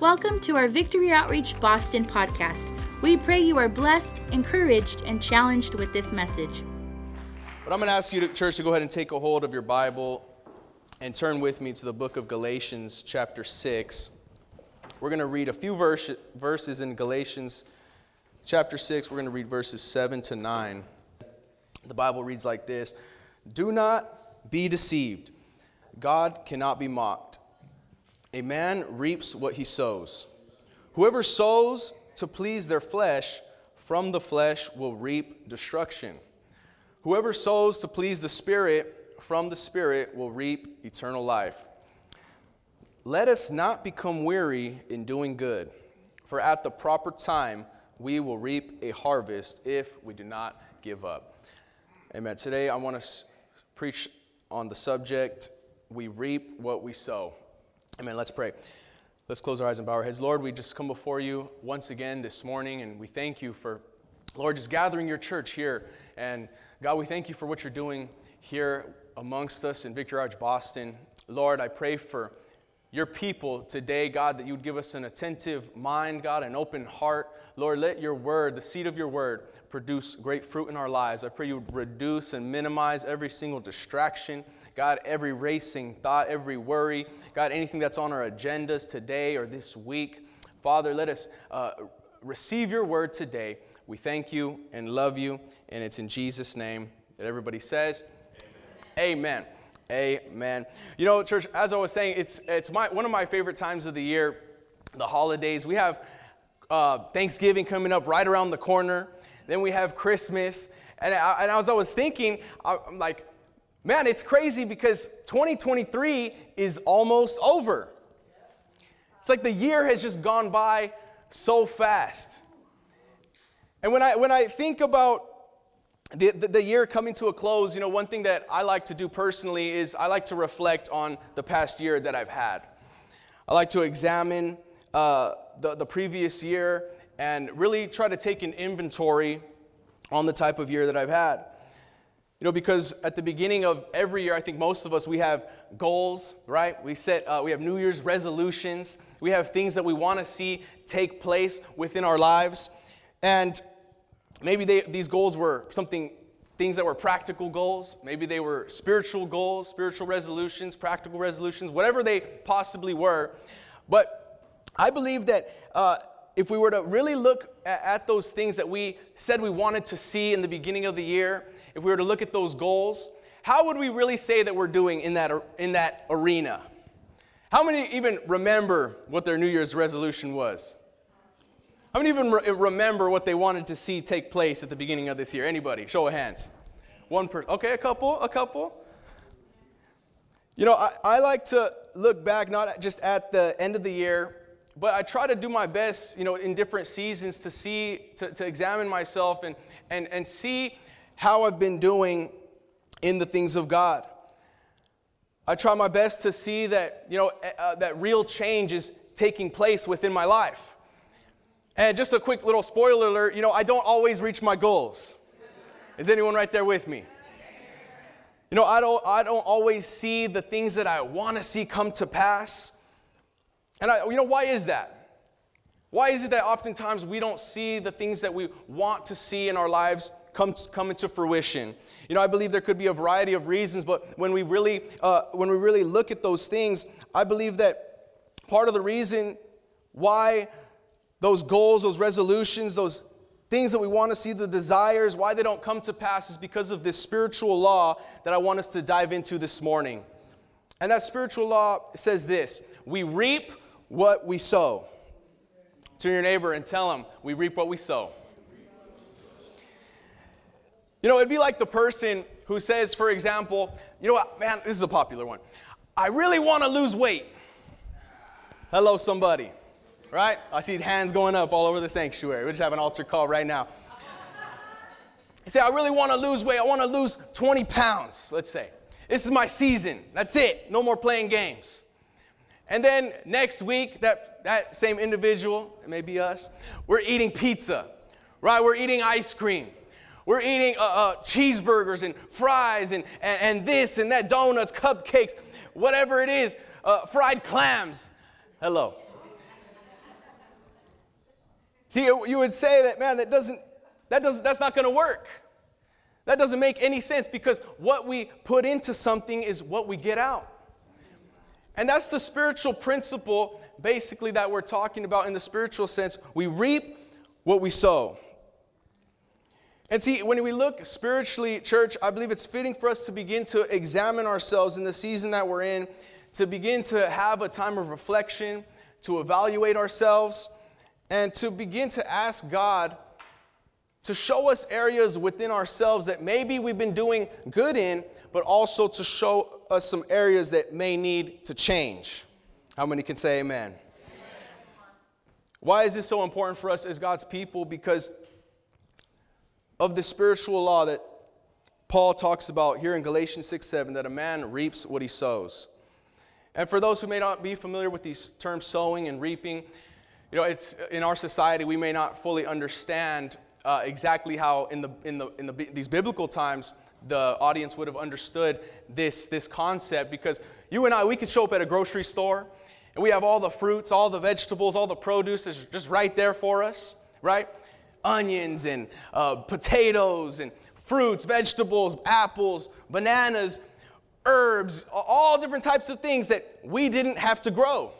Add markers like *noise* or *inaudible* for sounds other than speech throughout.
Welcome to our Victory Outreach Boston podcast. We pray you are blessed, encouraged, and challenged with this message. But I'm going to ask you, to, church, to go ahead and take a hold of your Bible and turn with me to the book of Galatians, chapter 6. We're going to read a few verse, verses in Galatians, chapter 6. We're going to read verses 7 to 9. The Bible reads like this Do not be deceived, God cannot be mocked. A man reaps what he sows. Whoever sows to please their flesh, from the flesh will reap destruction. Whoever sows to please the Spirit, from the Spirit will reap eternal life. Let us not become weary in doing good, for at the proper time we will reap a harvest if we do not give up. Amen. Today I want to preach on the subject we reap what we sow. Amen. Let's pray. Let's close our eyes and bow our heads. Lord, we just come before you once again this morning, and we thank you for, Lord, just gathering your church here. And God, we thank you for what you're doing here amongst us in Victory Outreach Boston. Lord, I pray for your people today, God, that you would give us an attentive mind, God, an open heart. Lord, let your word, the seed of your word, produce great fruit in our lives. I pray you would reduce and minimize every single distraction. God, every racing thought, every worry, God, anything that's on our agendas today or this week. Father, let us uh, receive your word today. We thank you and love you, and it's in Jesus' name that everybody says, Amen. Amen. Amen. You know, church, as I was saying, it's, it's my, one of my favorite times of the year, the holidays. We have uh, Thanksgiving coming up right around the corner. Then we have Christmas. And, I, and as I was thinking, I'm like, man, it's crazy because 2023 is almost over. It's like the year has just gone by so fast. And when I, when I think about the, the, the, year coming to a close, you know, one thing that I like to do personally is I like to reflect on the past year that I've had. I like to examine uh, the, the previous year and really try to take an inventory on the type of year that I've had. You know, because at the beginning of every year, I think most of us, we have goals, right? We set, uh, we have New Year's resolutions. We have things that we want to see take place within our lives. And maybe they, these goals were something, things that were practical goals. Maybe they were spiritual goals, spiritual resolutions, practical resolutions, whatever they possibly were. But I believe that uh, if we were to really look at, at those things that we said we wanted to see in the beginning of the year, if we were to look at those goals, how would we really say that we're doing in that, in that arena? How many even remember what their New Year's resolution was? How many even re- remember what they wanted to see take place at the beginning of this year? Anybody? Show of hands. One person. Okay, a couple, a couple. You know, I, I like to look back not just at the end of the year, but I try to do my best, you know, in different seasons to see, to, to examine myself and, and, and see how I've been doing in the things of God. I try my best to see that, you know, uh, that real change is taking place within my life. And just a quick little spoiler alert, you know, I don't always reach my goals. Is anyone right there with me? You know, I don't, I don't always see the things that I want to see come to pass. And I, you know, why is that? Why is it that oftentimes we don't see the things that we want to see in our lives come, come into fruition? You know, I believe there could be a variety of reasons, but when we really, uh, when we really look at those things, I believe that part of the reason why those goals, those resolutions, those things that we want to see, the desires, why they don't come to pass is because of this spiritual law that I want us to dive into this morning. And that spiritual law says this we reap what we sow. To your neighbor and tell him, we reap what we sow. You know, it'd be like the person who says, for example, you know what, man, this is a popular one. I really want to lose weight. Hello, somebody right? I see hands going up all over the sanctuary. We just have an altar call right now. You say, I really want to lose weight. I want to lose 20 pounds, let's say. This is my season. That's it. No more playing games. And then next week, that, that same individual, it may be us, we're eating pizza, right? We're eating ice cream. We're eating uh, uh, cheeseburgers and fries and, and, and, this and that, donuts, cupcakes, whatever it is, uh, fried clams. Hello. See, you would say that, man, that doesn't, that doesn't, that's not going to work. That doesn't make any sense because what we put into something is what we get out. And that's the spiritual principle, basically, that we're talking about in the spiritual sense. We reap what we sow. And see, when we look spiritually, church, I believe it's fitting for us to begin to examine ourselves in the season that we're in, to begin to have a time of reflection, to evaluate ourselves, and to begin to ask God to show us areas within ourselves that maybe we've been doing good in, but also to show us some areas that may need to change. How many can say amen? amen? Why is this so important for us as God's people? Because of the spiritual law that Paul talks about here in Galatians 6 7, that a man reaps what he sows. And for those who may not be familiar with these terms sowing and reaping, you know, it's in our society we may not fully understand uh, exactly how in the in the in the these biblical times the audience would have understood this this concept because you and I we could show up at a grocery store and we have all the fruits, all the vegetables, all the produce is just right there for us, right? onions and uh, potatoes and fruits, vegetables, apples, bananas, herbs, all different types of things that we didn't have to grow.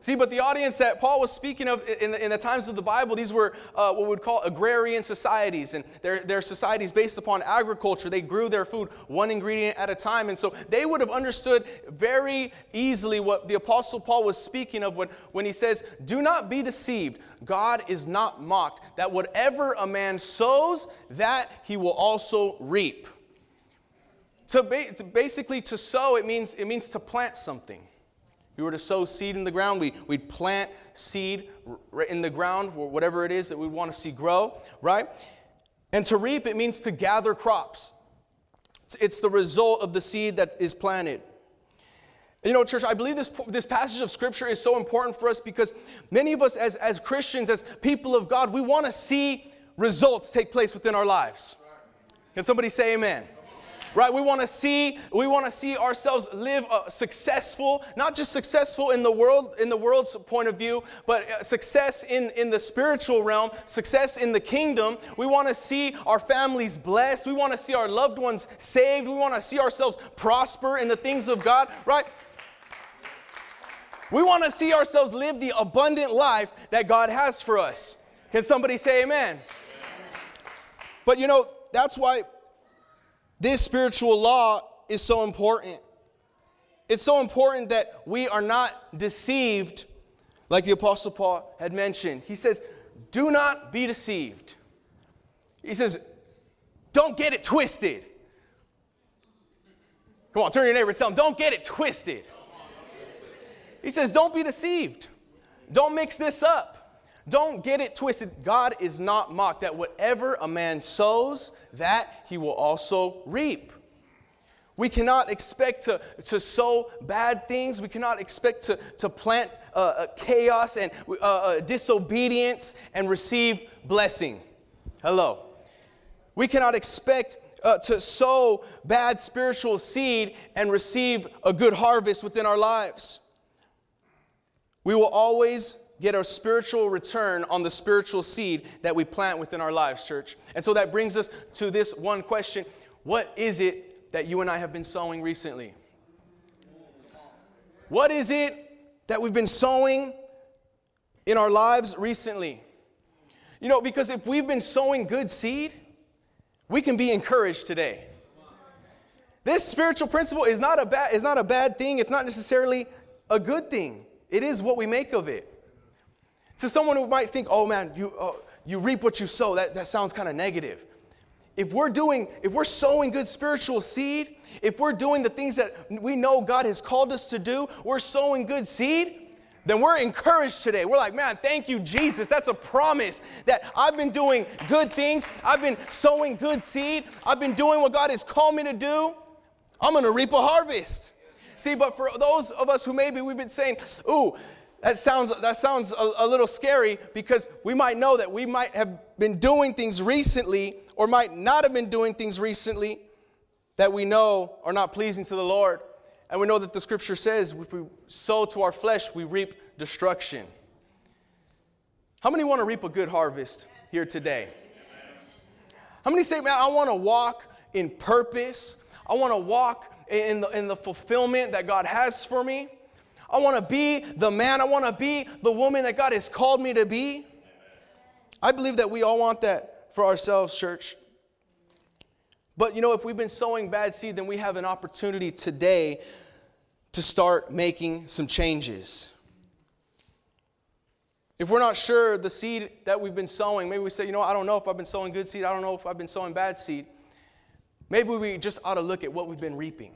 See, but the audience that Paul was speaking of in the, in the times of the Bible, these were uh, what we would call agrarian societies, and their, their societies based upon agriculture. They grew their food one ingredient at a time, and so they would have understood very easily what the Apostle Paul was speaking of when, when he says, Do not be deceived. God is not mocked, that whatever a man sows, that he will also reap. To, ba- to basically, to sow, it means, it means to plant something we were to sow seed in the ground, we, we'd plant seed in the ground, whatever it is that we want to see grow, right? And to reap, it means to gather crops. It's the result of the seed that is planted. You know, church, I believe this, this passage of scripture is so important for us because many of us, as, as Christians, as people of God, we want to see results take place within our lives. Can somebody say amen? Right? We want to see we want to see ourselves live a successful not just successful in the world in the world's point of view but uh, success in in the spiritual realm success in the kingdom. We want to see our families blessed. We want to see our loved ones saved. We want to see ourselves prosper in the things of god right? We want to see ourselves live the abundant life that god has for us. Can somebody say amen? But you know that's why this spiritual law is so important. It's so important that we are not deceived, like the Apostle Paul had mentioned. He says, Do not be deceived. He says, Don't get it twisted. Come on, turn your neighbor and tell him, Don't get it twisted. He says, Don't be deceived. Don't mix this up. Don't get it twisted. God is not mocked, that whatever a man sows, that he will also reap. We cannot expect to, to sow bad things. We cannot expect to, to plant uh, uh chaos and uh, uh, disobedience and receive blessing. Hello. We cannot expect uh, to sow bad spiritual seed and receive a good harvest within our lives. We will always get a spiritual return on the spiritual seed that we plant within our lives, church. And so that brings us to this one question What is it that you and I have been sowing recently? What is it that we've been sowing in our lives recently? You know, because if we've been sowing good seed, we can be encouraged today. This spiritual principle is not a bad, is not a bad thing. It's not necessarily a good thing. It is what we make of it. To someone who might think, oh man, you, uh, you reap what you sow, that, that sounds kind of negative. If we're doing, if we're sowing good spiritual seed, if we're doing the things that we know God has called us to do, we're sowing good seed, then we're encouraged today. We're like, man, thank you, Jesus. That's a promise that I've been doing good things. I've been sowing good seed. I've been doing what God has called me to do. I'm going to reap a harvest. See, but for those of us who maybe we've been saying, ooh, that sounds, that sounds a, a, little scary because we might know that we might have been doing things recently or might not have been doing things recently that we know are not pleasing to the Lord. And we know that the scripture says if we sow to our flesh, we reap destruction. How many want to reap a good harvest here today? How many say, man, I want to walk in purpose? I want to walk in the, in the fulfillment that God has for me? I want to be the man, I want to be the woman that God has called me to be? I believe that we all want that for ourselves, church. But you know, if we've been sowing bad seed, then we have an opportunity today to start making some changes. If we're not sure the seed that we've been sowing, maybe we say, you know, I don't know if I've been sowing good seed, I don't know if I've been sowing bad seed. Maybe we just ought to look at what we've been reaping.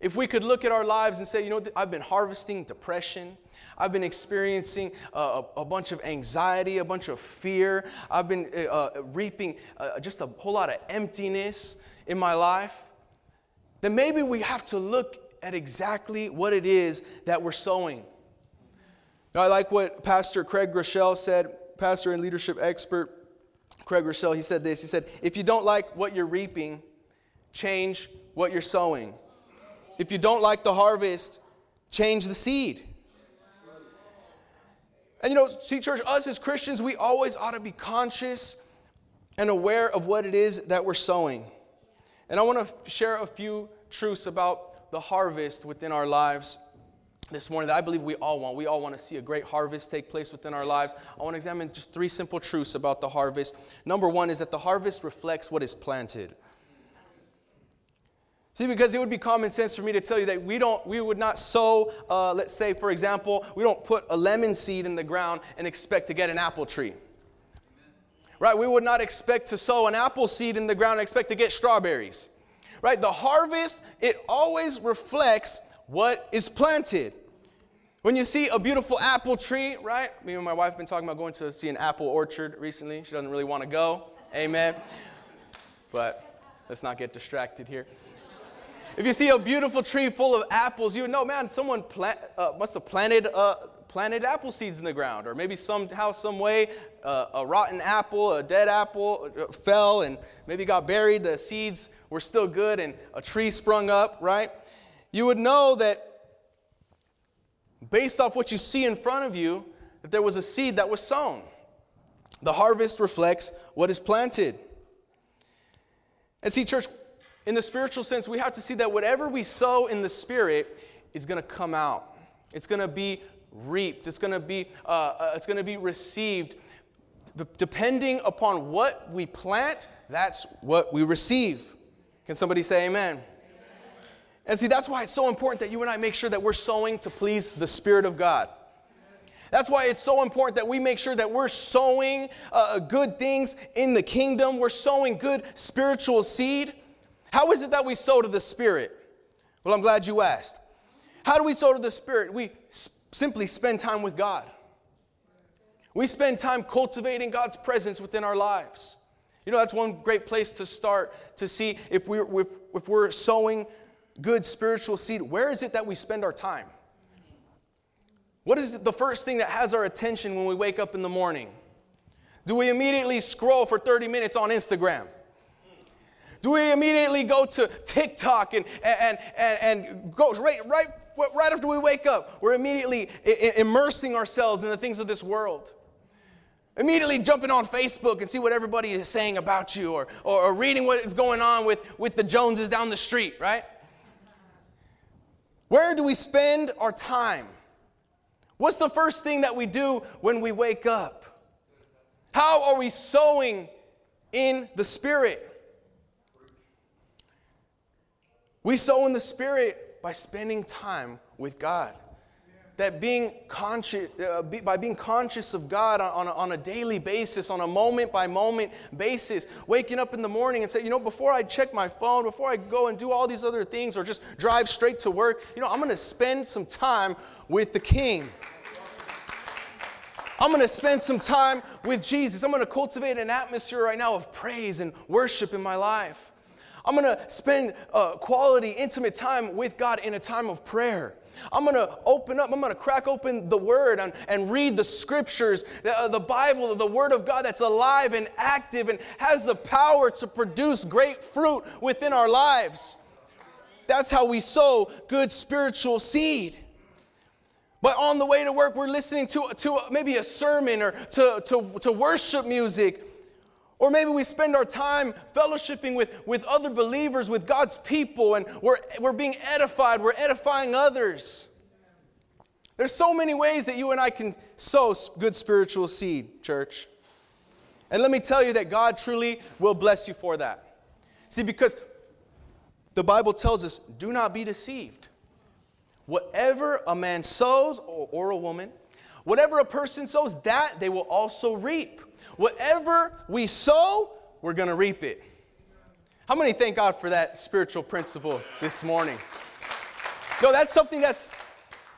If we could look at our lives and say, you know, I've been harvesting depression, I've been experiencing a, a, bunch of anxiety, a bunch of fear. I've been uh, uh, reaping uh, just a whole lot of emptiness in my life. Then maybe we have to look at exactly what it is that we're sowing. Now, I like what Pastor Craig Groeschel said, pastor and leadership expert. Craig Groeschel, he said this. He said, If you don't like what you're reaping, change what you're sowing. If you don't like the harvest, change the seed. And you know, see, church, us as Christians, we always ought to be conscious and aware of what it is that we're sowing. And I want to share a few truths about the harvest within our lives this morning that I believe we all want. We all want to see a great harvest take place within our lives. I want to examine just three simple truths about the harvest. Number one is that the harvest reflects what is planted. See, because it would be common sense for me to tell you that we don't, we would not sow, uh, let's say, for example, we don't put a lemon seed in the ground and expect to get an apple tree. Right? We would not expect to sow an apple seed in the ground and expect to get strawberries. Right? The harvest, it always reflects what is planted. When you see a beautiful apple tree, right? Me and my wife have been talking about going to see an apple orchard recently. She doesn't really want to go. Amen. But let's not get distracted here. If you see a beautiful tree full of apples, you would know, man, someone plant, uh, must have planted, uh, planted apple seeds in the ground. Or maybe somehow, some way, uh, a rotten apple, a dead apple uh, fell and maybe got buried. The seeds were still good and a tree sprung up, right? You would know that based off what you see in front of you, that there was a seed that was sown. The harvest reflects what is planted. And see, church, in the spiritual sense, we have to see that whatever we sow in the spirit is going to come out. It's going to be reaped. It's going to be, uh, uh, it's going to be received. Depending upon what we plant, that's what we receive. Can somebody say amen? And see, that's why it's so important that you and I make sure that we're sowing to please the Spirit of God. That's why it's so important that we make sure that we're sowing uh, good things in the kingdom. We're sowing good spiritual seed. How is it that we sow to the Spirit? Well, I'm glad you asked. How do we sow to the Spirit? We simply spend time with God. We spend time cultivating God's presence within our lives. You know, that's one great place to start to see if we're, if, if we're sowing good spiritual seed, where is it that we spend our time? What is the first thing that has our attention when we wake up in the morning? Do we immediately scroll for 30 minutes on Instagram? Do we immediately go to TikTok and, and, and, and go right, right, right after we wake up? We're immediately immersing ourselves in the things of this world. Immediately jumping on Facebook and see what everybody is saying about you or, or, or reading what is going on with, with the Joneses down the street, right? Where do we spend our time? What's the first thing that we do when we wake up? How are we sowing in the Spirit? We sow in the Spirit by spending time with God that being conscious, uh, be, by being conscious of God on, on a, on a daily basis, on a moment by moment basis, waking up in the morning and say, you know, before I check my phone, before I go and do all these other things or just drive straight to work, you know, I'm going to spend some time with the King. I'm going to spend some time with Jesus. I'm going to cultivate an atmosphere right now of praise and worship in my life. I'm going to spend uh, quality, intimate time with God in a time of prayer. I'm going to open up, I'm going to crack open the Word and, and read the Scriptures, the, uh, the Bible, the Word of God that's alive and active and has the power to produce great fruit within our lives. That's how we sow good spiritual seed. But on the way to work, we're listening to, to maybe a sermon or to, to, to worship music. Or maybe we spend our time fellowshipping with, with other believers, with God's people, and we're, we're being edified, we're edifying others. There's so many ways that you and I can sow good spiritual seed, church. And let me tell you that God truly will bless you for that. See, because the Bible tells us do not be deceived. Whatever a man sows, or, or a woman, whatever a person sows, that they will also reap. Whatever we sow, we're going to reap it. How many thank God for that spiritual principle this morning? No, that's something that's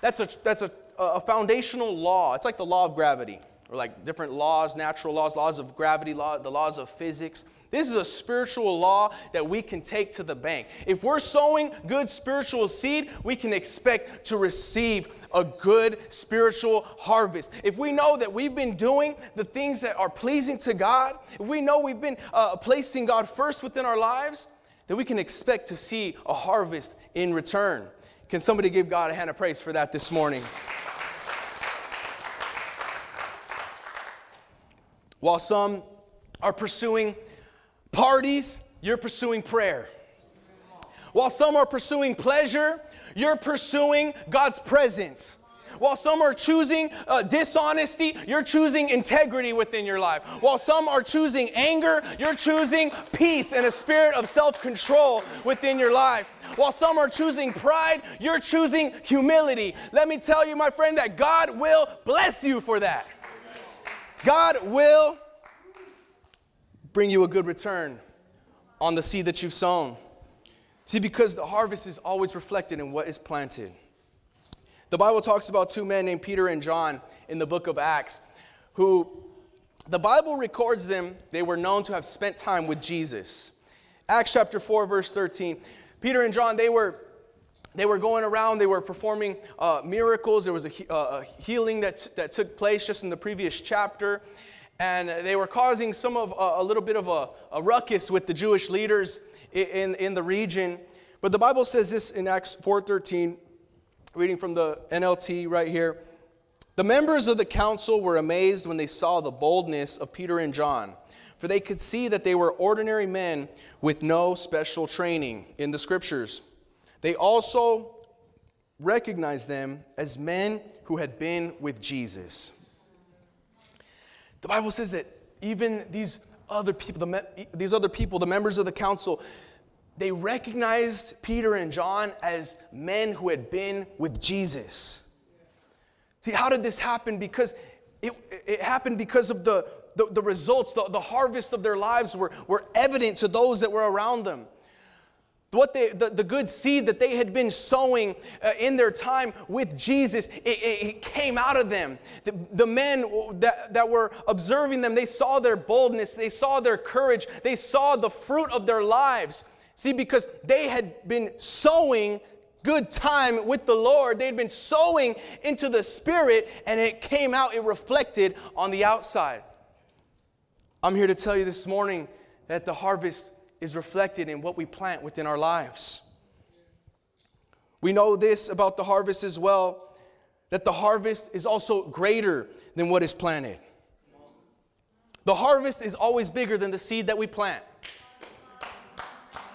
that's a that's a, a foundational law. It's like the law of gravity, or like different laws, natural laws, laws of gravity, law, the laws of physics. This is a spiritual law that we can take to the bank. If we're sowing good spiritual seed, we can expect to receive a good spiritual harvest. If we know that we've been doing the things that are pleasing to God, if we know we've been uh, placing God first within our lives, then we can expect to see a harvest in return. Can somebody give God a hand of praise for that this morning? While some are pursuing parties, you're pursuing prayer. While some are pursuing pleasure, you're pursuing God's presence. While some are choosing uh, dishonesty, you're choosing integrity within your life. While some are choosing anger, you're choosing peace and a spirit of self control within your life. While some are choosing pride, you're choosing humility. Let me tell you, my friend, that God will bless you for that. God will bring you a good return on the seed that you've sown. See, because the harvest is always reflected in what is planted. The Bible talks about two men named Peter and John in the book of Acts who the Bible records them, they were known to have spent time with Jesus. Acts chapter 4, verse 13. Peter and John, they were they were going around, they were performing uh, miracles. There was a, uh, a healing that, that took place just in the previous chapter and they were causing some of a, a little bit of a, a, ruckus with the Jewish leaders in, in the region. But the Bible says this in Acts 4:13, reading from the NLT right here. The members of the council were amazed when they saw the boldness of Peter and John, for they could see that they were ordinary men with no special training in the scriptures. They also recognized them as men who had been with Jesus. The Bible says that even these other people, the, these other people, the members of the council, they recognized Peter and John as men who had been with Jesus. See, how did this happen? Because it, it happened because of the, the, the results, the, the harvest of their lives were, were evident to those that were around them what they, the, the good seed that they had been sowing uh, in their time with Jesus, it, it, it came out of them. The, the, men that, that were observing them, they saw their boldness, they saw their courage, they saw the fruit of their lives. See, because they had been sowing good time with the Lord, they had been sowing into the Spirit, and it came out, it reflected on the outside. I'm here to tell you this morning that the harvest is reflected in what we plant within our lives. We know this about the harvest as well that the harvest is also greater than what is planted. The harvest is always bigger than the seed that we plant.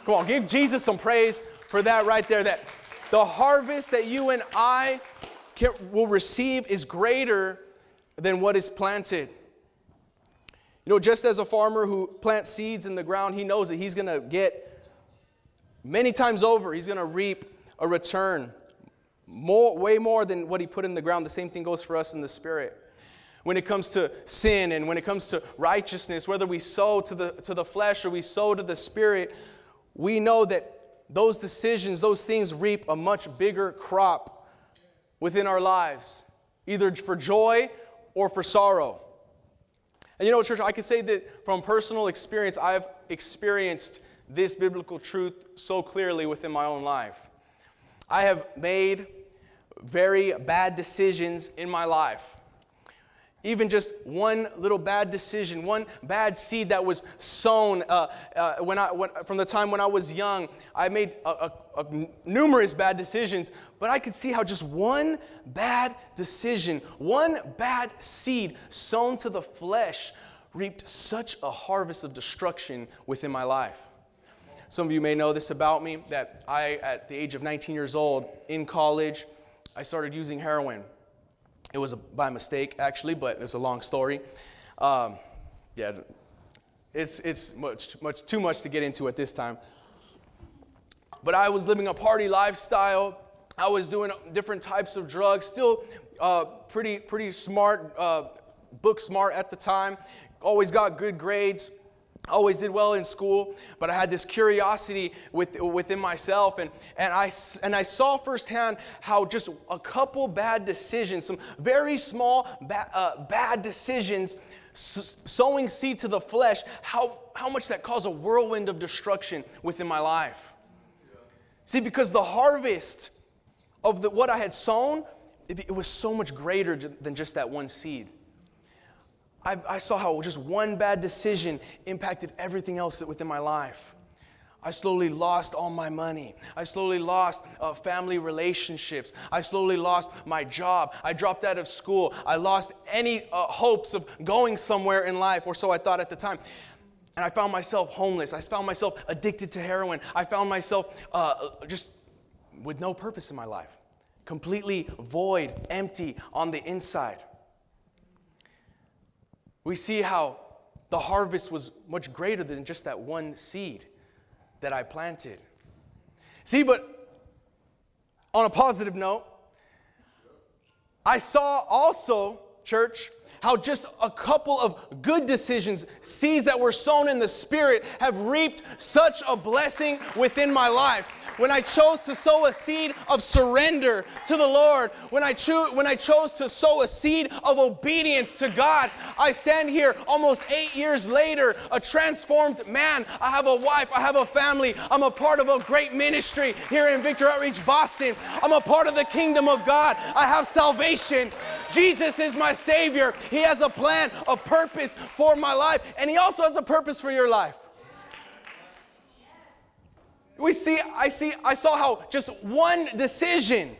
Come on, give Jesus some praise for that right there. That the harvest that you and I can, will receive is greater than what is planted. You know, just as a farmer who plants seeds in the ground, he knows that he's going to get many times over, he's going to reap a return more, way more than what he put in the ground. The same thing goes for us in the spirit. When it comes to sin and when it comes to righteousness, whether we sow to the, to the flesh or we sow to the spirit, we know that those decisions, those things reap a much bigger crop within our lives, either for joy or for sorrow. And you know, church, I can say that from personal experience, I've experienced this biblical truth so clearly within my own life. I have made very bad decisions in my life. Even just one little bad decision, one bad seed that was sown uh, uh, when I, when, from the time when I was young. I made a, a, a numerous bad decisions, but I could see how just one bad decision, one bad seed sown to the flesh, reaped such a harvest of destruction within my life. Some of you may know this about me that I, at the age of 19 years old, in college, I started using heroin. It was a, by mistake, actually, but it's a long story. Um, yeah, it's, it's much, much, too much to get into at this time. But I was living a party lifestyle. I was doing different types of drugs, still uh, pretty, pretty smart, uh, book smart at the time. Always got good grades always did well in school, but I had this curiosity with, within myself. And, and, I, and I saw firsthand how just a couple bad decisions, some very small ba- uh, bad decisions, sowing seed to the flesh, how, how much that caused a whirlwind of destruction within my life. See, because the harvest of the, what I had sown, it, it was so much greater than just that one seed. I, I saw how just one bad decision impacted everything else within my life. I slowly lost all my money. I slowly lost uh, family relationships. I slowly lost my job. I dropped out of school. I lost any uh, hopes of going somewhere in life, or so I thought at the time. And I found myself homeless. I found myself addicted to heroin. I found myself uh, just with no purpose in my life, completely void, empty on the inside we see how the harvest was much greater than just that one seed that I planted. See, but on a positive note, I saw also, church, how just a couple of good decisions, seeds that were sown in the Spirit, have reaped such a blessing within my life when I chose to sow a seed of surrender to the Lord, when I, cho- when I chose to sow a seed of obedience to God, I stand here almost eight years later, a transformed man. I have a wife, I have a family, I'm a part of a great ministry here in Victory Outreach Boston. I'm a part of the kingdom of God. I have salvation. Jesus is my Savior. He has a plan, a purpose for my life, and He also has a purpose for your life. We see, I see, I saw how just one decision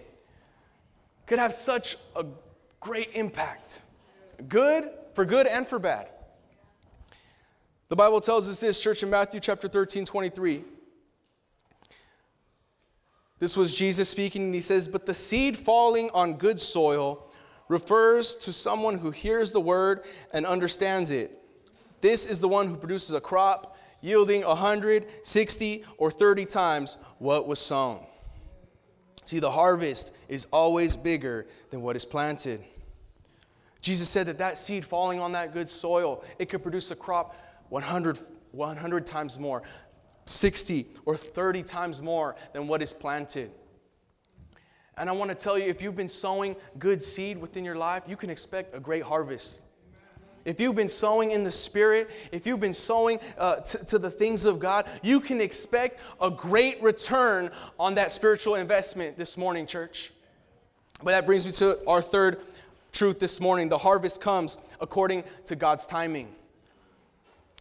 could have such a great impact. Good, for good and for bad. The Bible tells us this, church, in Matthew chapter 13, 23. This was Jesus speaking, and he says, But the seed falling on good soil refers to someone who hears the word and understands it. This is the one who produces a crop yielding 160 or 30 times what was sown. See, the harvest is always bigger than what is planted. Jesus said that that seed falling on that good soil, it could produce a crop 100, 100 times more, 60 or 30 times more than what is planted. And I want to tell you if you've been sowing good seed within your life, you can expect a great harvest if you've been sowing in the Spirit, if you've been sowing uh, to, to the things of God, you can expect a great return on that spiritual investment this morning, church. But that brings me to our third truth this morning the harvest comes according to God's timing.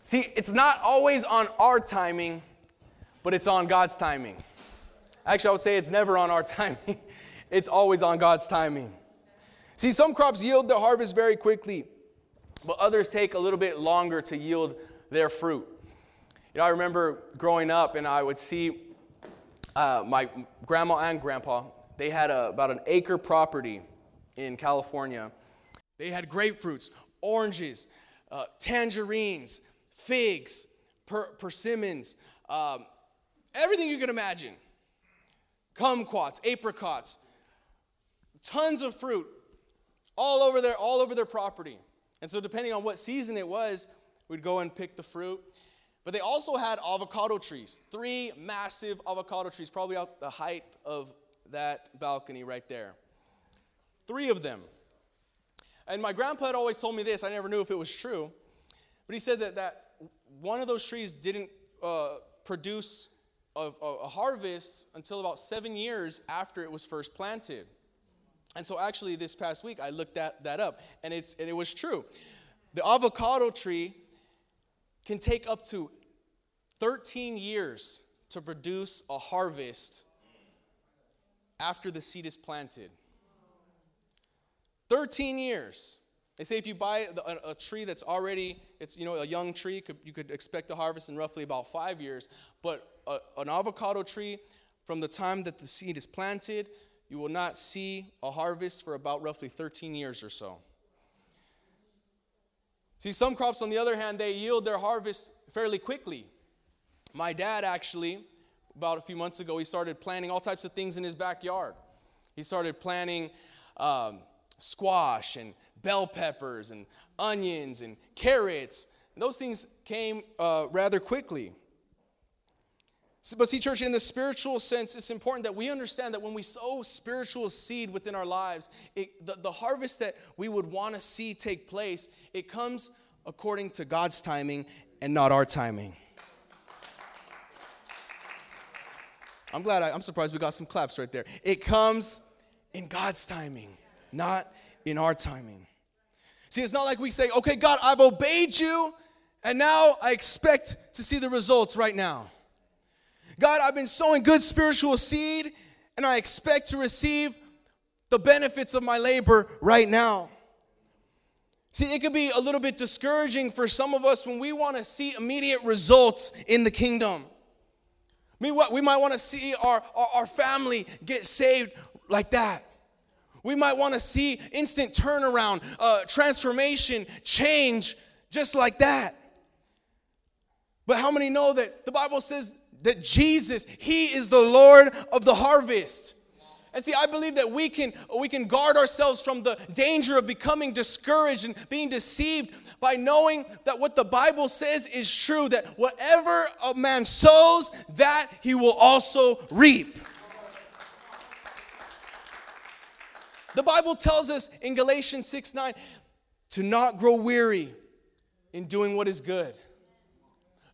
See, it's not always on our timing, but it's on God's timing. Actually, I would say it's never on our *laughs* timing, it's always on God's timing. See, some crops yield their harvest very quickly but others take a little bit longer to yield their fruit. You know, I remember growing up and I would see uh, my grandma and grandpa, they had a, about an acre property in California. They had grapefruits, oranges, uh, tangerines, figs, per- persimmons, um, everything you can imagine. Kumquats, apricots, tons of fruit all over their, all over their property. And so, depending on what season it was, we'd go and pick the fruit. But they also had avocado trees, three massive avocado trees, probably out the height of that balcony right there. Three of them. And my grandpa had always told me this, I never knew if it was true, but he said that, that one of those trees didn't uh, produce a, a harvest until about seven years after it was first planted. And so, actually, this past week, I looked that, that up, and, it's, and it was true. The avocado tree can take up to 13 years to produce a harvest after the seed is planted. 13 years. They say if you buy a, a, tree that's already, it's you know a young tree, you could expect a harvest in roughly about five years. But a, an avocado tree, from the time that the seed is planted, you will not see a harvest for about roughly 13 years or so. See, some crops, on the other hand, they yield their harvest fairly quickly. My dad actually, about a few months ago, he started planting all types of things in his backyard. He started planting um, squash and bell peppers and onions and carrots. And those things came uh, rather quickly. But see, church, in the spiritual sense, it's important that we understand that when we sow spiritual seed within our lives, it, the, the harvest that we would want to see take place, it comes according to God's timing and not our timing. I'm glad, I, I'm surprised we got some claps right there. It comes in God's timing, not in our timing. See, it's not like we say, okay, God, I've obeyed you, and now I expect to see the results right now. God, I've been sowing good spiritual seed, and I expect to receive the benefits of my labor right now. See, it could be a little bit discouraging for some of us when we want to see immediate results in the kingdom. What we might want to see our, our, our family get saved like that. We might want to see instant turnaround, uh, transformation, change, just like that. But how many know that the Bible says that Jesus, He is the Lord of the harvest? And see, I believe that we can we can guard ourselves from the danger of becoming discouraged and being deceived by knowing that what the Bible says is true that whatever a man sows, that he will also reap. The Bible tells us in Galatians 6 9 to not grow weary in doing what is good.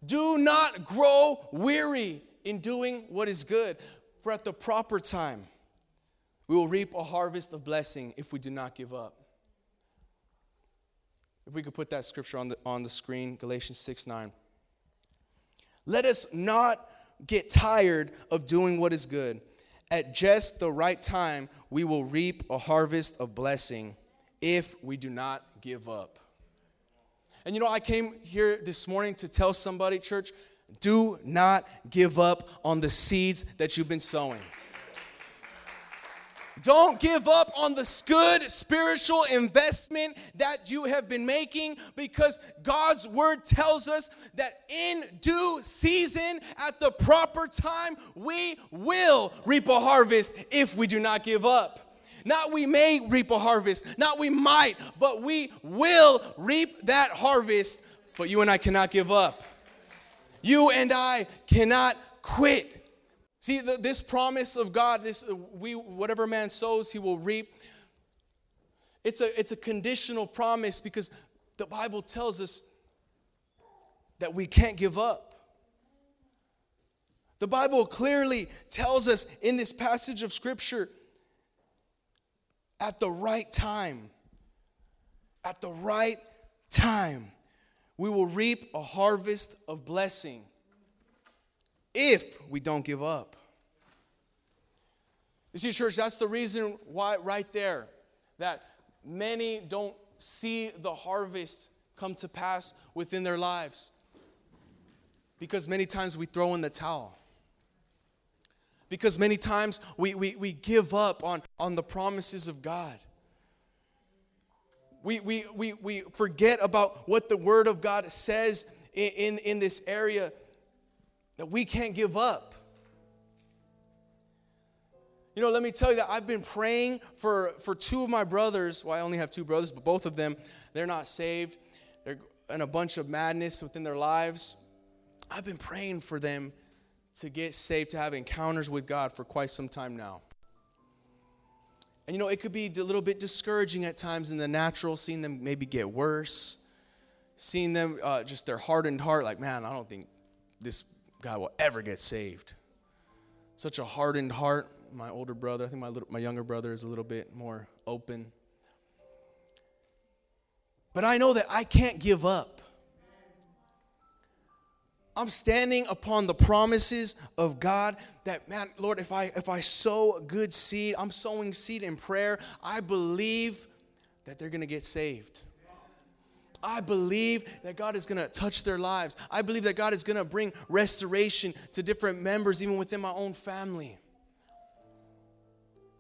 Do not grow weary in doing what is good, for at the proper time we will reap a harvest of blessing if we do not give up. If we could put that scripture on the, on the screen, Galatians 6 9. Let us not get tired of doing what is good at just the right time, we will reap a harvest of blessing if we do not give up. And you know, I came here this morning to tell somebody, church, do not give up on the seeds that you've been sowing. Don't give up on the good spiritual investment that you have been making because God's word tells us that in due season, at the proper time, we will reap a harvest if we do not give up. Not we may reap a harvest, not we might, but we will reap that harvest. But you and I cannot give up. You and I cannot quit. See, the, this promise of God, this uh, we whatever man sows, he will reap. It's a, it's a conditional promise because the Bible tells us that we can't give up. The Bible clearly tells us in this passage of Scripture at the right time, at the right time, we will reap a harvest of blessing if we don't give up. You see, church, that's the reason why, right there, that many don't see the harvest come to pass within their lives. Because many times we throw in the towel. Because many times we, we, we give up on, on the promises of God. We, we, we, we forget about what the Word of God says in, in, in this area that we can't give up. You know, let me tell you that I've been praying for, for two of my brothers. Well, I only have two brothers, but both of them, they're not saved. They're in a bunch of madness within their lives. I've been praying for them to get saved, to have encounters with God for quite some time now. And you know, it could be a little bit discouraging at times in the natural, seeing them maybe get worse, seeing them uh, just their hardened heart, like, man, I don't think this guy will ever get saved. Such a hardened heart my older brother. I think my little, my younger brother is a little bit more open. But I know that I can't give up. I'm standing upon the promises of God that man, Lord, if I if I sow good seed, I'm sowing seed in prayer, I believe that they're going to get saved. I believe that God is going to touch their lives. I believe that God is going to bring restoration to different members even within my own family.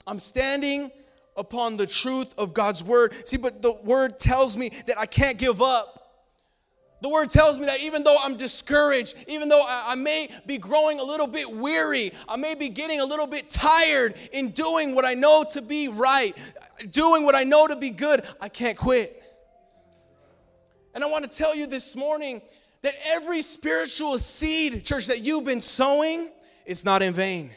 I'm standing upon the truth of God's word. See, but the word tells me that I can't give up. The word tells me that even though I'm discouraged, even though I, I, may be growing a little bit weary, I may be getting a little bit tired in doing what I know to be right, doing what I know to be good, I can't quit. And I want to tell you this morning that every spiritual seed, church, that you've been sowing, it's not in vain.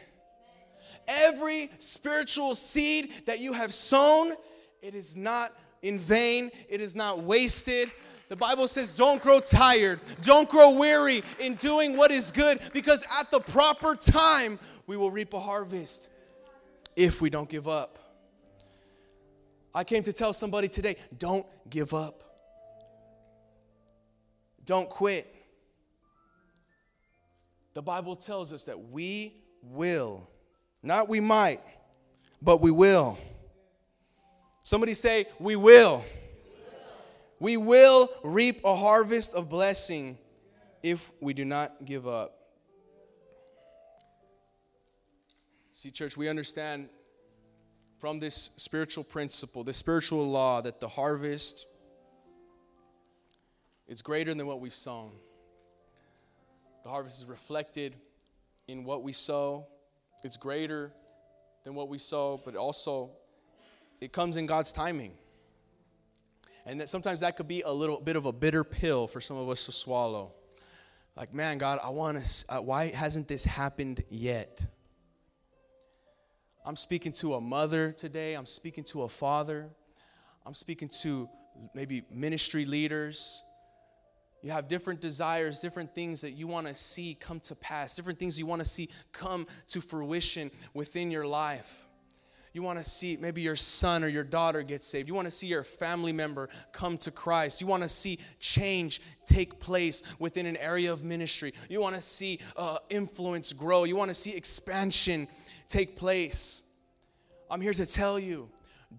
Every spiritual seed that you have sown, it is not in vain, it is not wasted. The Bible says, don't grow tired, don't grow weary in doing what is good, because at the proper time, we will reap a harvest if we don't give up. I came to tell somebody today don't give up, don't quit. The Bible tells us that we will, not we might, but we will. Somebody say, We will we will reap a harvest of blessing if we do not give up. See, church, we understand from this spiritual principle, this spiritual law, that the harvest is greater than what we've sown. The harvest is reflected in what we sow. It's greater than what we sow, but also it comes in God's timing. And that sometimes that could be a little bit of a bitter pill for some of us to swallow. Like, man, God, I want to, uh, why hasn't this happened yet? I'm speaking to a mother today. I'm speaking to a father. I'm speaking to maybe ministry leaders. You have different desires, different things that you want to see come to pass, different things you want to see come to fruition within your life. You want to see maybe your son or your daughter get saved. You want to see your family member come to Christ. You want to see change take place within an area of ministry. You want to see uh, influence grow. You want to see expansion take place. I'm here to tell you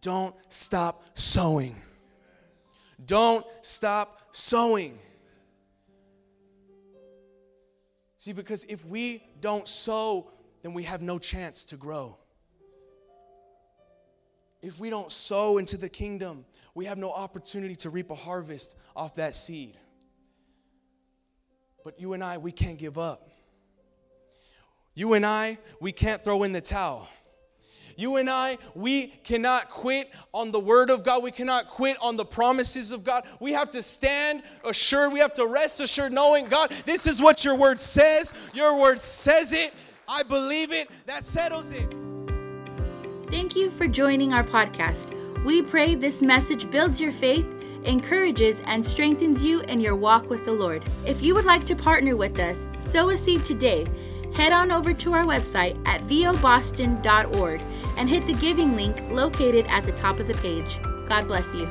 don't stop sowing. Don't stop sowing. See, because if we don't sow, then we have no chance to grow. If we don't sow into the kingdom, we have no opportunity to reap a harvest off that seed. But you and I, we can't give up. You and I, we can't throw in the towel. You and I, we cannot quit on the word of God. We cannot quit on the promises of God. We have to stand assured. We have to rest assured knowing, God, this is what your word says. Your word says it. I believe it. That settles it. Thank you for joining our podcast. We pray this message builds your faith, encourages, and strengthens you in your walk with the Lord. If you would like to partner with us, sow a seed today. Head on over to our website at voboston.org and hit the giving link located at the top of the page. God bless you.